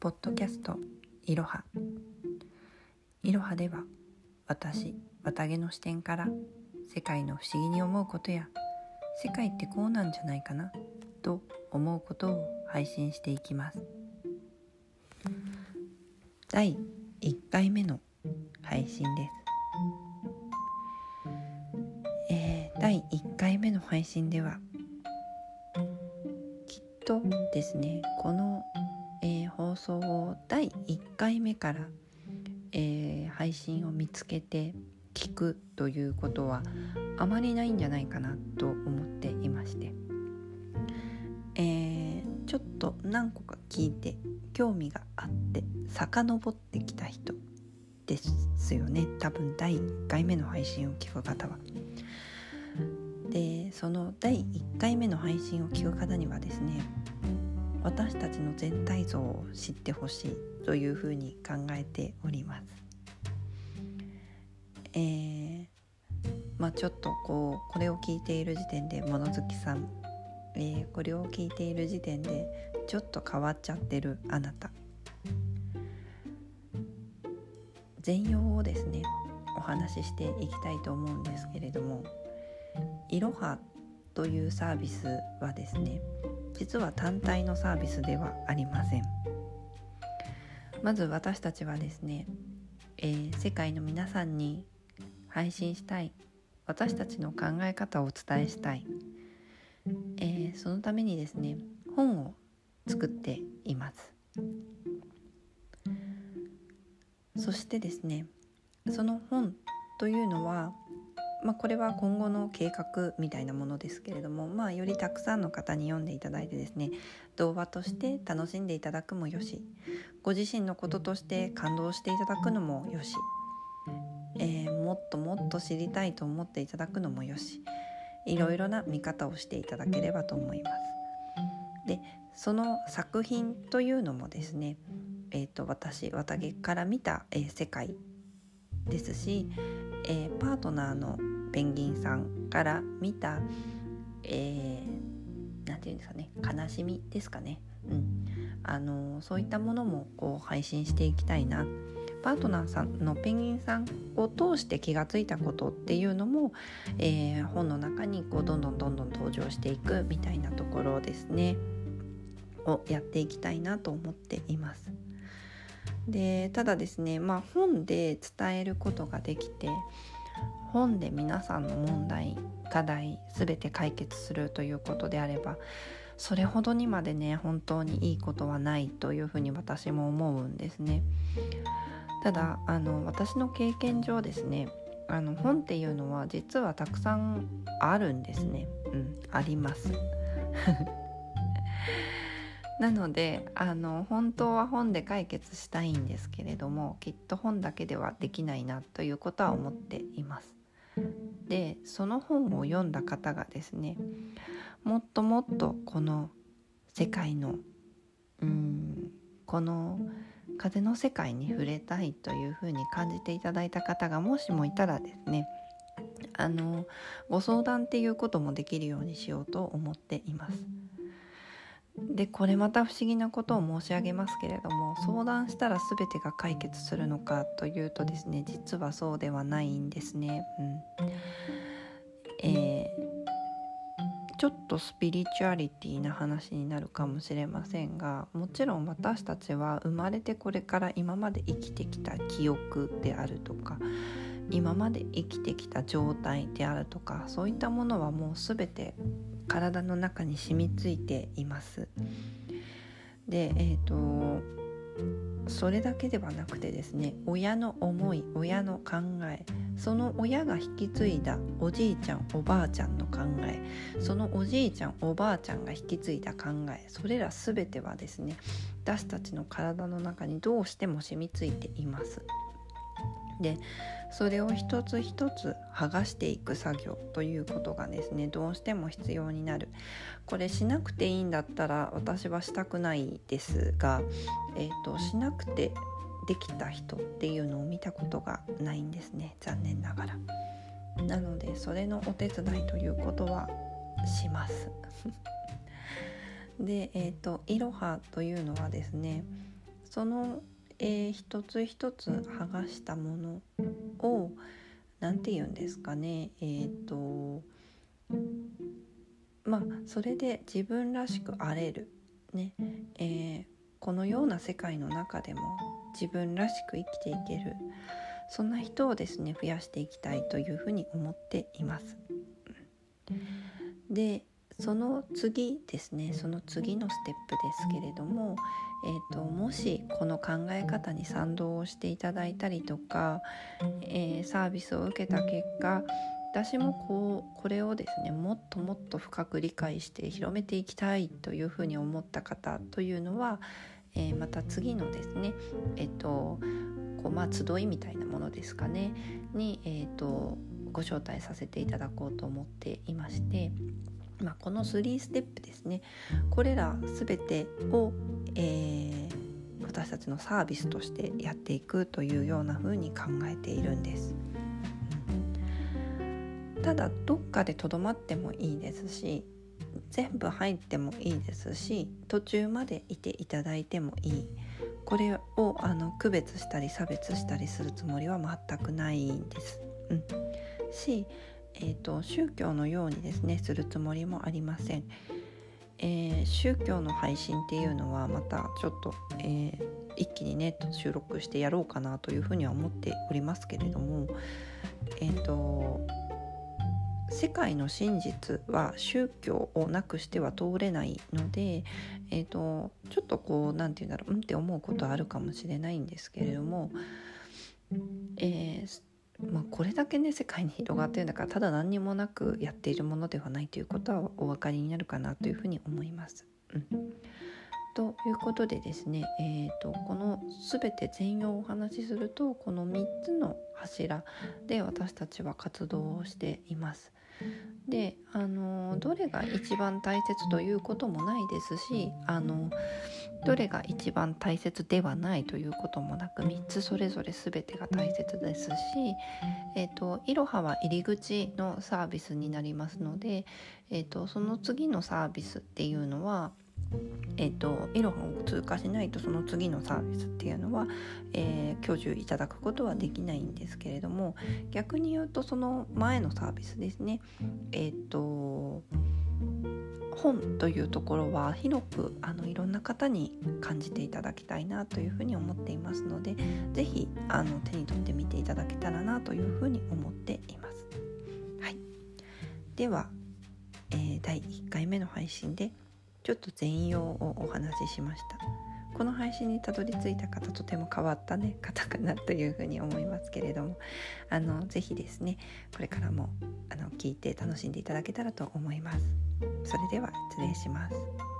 ポッドキャストいろはいろはでは私綿毛の視点から世界の不思議に思うことや世界ってこうなんじゃないかなと思うことを配信していきます。第1回目の配信です。えー、第1回目の配信ではきっとですねこのえ放送を第1回目から、えー、配信を見つけて聞くということはあまりないんじゃないかなと思っていまして、えー、ちょっと何個か聞いて興味があって遡ってきた人ですよね多分第1回目の配信を聞く方は。でその第1回目の配信を聞く方にはですね私たちの全体像を知ってほしいというふうに考えております。えー、まあちょっとこうこれを聞いている時点で物好きさん、えー、これを聞いている時点でちょっと変わっちゃってるあなた全容をですねお話ししていきたいと思うんですけれどもいろはというサービスはですね実は単体のサービスではありません。まず私たちはですね、えー、世界の皆さんに配信したい。私たちの考え方をお伝えしたい、えー、そのためにですね本を作っています。そしてですねその本というのはまあ、これは今後の計画みたいなものですけれども、まあ、よりたくさんの方に読んでいただいてですね動画として楽しんでいただくもよしご自身のこととして感動していただくのもよし、えー、もっともっと知りたいと思っていただくのもよしいろいろな見方をしていただければと思います。でその作品というのもですね、えーと、私綿毛から見た、えー、世界ですし、えー、パートナーのペンギンさんから見た何、えー、て言うんですかね悲しみですかね、うん、あのそういったものもこう配信していきたいな。パートナーさんのペンギンさんを通して気が付いたことっていうのも、えー、本の中にこうどんどんどんどん登場していくみたいなところですね。をやっていきたいなと思っています。でただですねまあ本で伝えることができて本で皆さんの問題課題全て解決するということであればそれほどにまでね本当にいいことはないというふうに私も思うんですね。ただあの私の経験上ですねあの本っていうのは実はたくさんあるんですね。うん、あります。なのであの本当は本で解決したいんですけれどもきっと本だけではできないなということは思っています。でその本を読んだ方がですねもっともっとこの世界のうんこの風の世界に触れたいというふうに感じていただいた方がもしもいたらですねあのご相談っていうこともできるようにしようと思っています。でこれまた不思議なことを申し上げますけれども相談したら全てが解決するのかというとですね実はそうではないんですね。うんえー、ちょっとスピリチュアリティな話になるかもしれませんがもちろん私たちは生まれてこれから今まで生きてきた記憶であるとか今まで生きてきた状態であるとかそういったものはもう全て体の中に染みついています。でえっ、ー、とそれだけではなくてですね親の思い親の考えその親が引き継いだおじいちゃんおばあちゃんの考えそのおじいちゃんおばあちゃんが引き継いだ考えそれら全てはですね私たちの体の中にどうしても染みついています。でそれを一つ一つ剥がしていく作業ということがですねどうしても必要になるこれしなくていいんだったら私はしたくないですが、えーと、しなくてできた人っていうのを見たことがないんですね残念ながら。なのでそれのお手伝いということはします。で、えーと、いろはというのはですねその、えー、一つ一つ剥がしたものを何て言うんですかね。えっ、とまあそれで自分らしくあれる。ね、えー、このような世界の中でも自分らしく生きていける。そんな人をですね増やしていきたいというふうに思っています。でその次ですねその次のステップですけれども、えーと、もしこの考え方に賛同をしていただいたりとか、えー、サービスを受けた結果私もこうこれをですねもっともっと深く理解して広めていきたいというふうに思った方というのは、えー、また次のですねえっ、ー、とこうまあ集いみたいなものですかねに、えーと、ご招待させていただこうと思っていまして、まあ、この3ステップですねこれら全てを、えー、私たちのサービスとしてやっていくというような風に考えているんです。ただどっかでとどまってもいいですし全部入ってもいいですし途中までいていただいてもいいこれをあの区別したり差別したりするつもりは全くないんです。うん、し、えーと、宗教のようにですねするつもりもありません。えー、宗教の配信っていうのはまたちょっと、えー、一気にね収録してやろうかなというふうには思っておりますけれどもえっ、ー、と世界の真実は宗教をなくしては通れないので、えーと、ちょっとこう何て言うんだろううんって思うことはあるかもしれないんですけれども、えー、まあ、これだけね世界に広がってるんだからただ何にもなくやっているものではないということはお分かりになるかなというふうに思います。うんということでですね、えーと、この全て全容をお話しするとこの3つの柱で私たちは活動をしています。であのどれが一番大切ということもないですしあのどれが一番大切ではないということもなく3つそれぞれ全てが大切ですし、えーと、いろはは入り口のサービスになりますので、えーとその次のサービスっていうのはえーと、イロハを通過しないとその次のサービスっていうのは、えー、居住いただくことはできないんですけれども逆に言うとその前のサービスですね。えっ、ー、と本というところは広くあのいろんな方に感じていただきたいなというふうに思っていますので是非あの手に取ってみていただけたらなというふうに思っています。はい、では、えー、第1回目の配信でちょっと全容をお話ししましたこの配信にたどり着いた方とても変わったね 方かなというふうに思いますけれどもあのぜひですねこれからもあの聞いて楽しんでいただけたらと思います。それでは失礼します。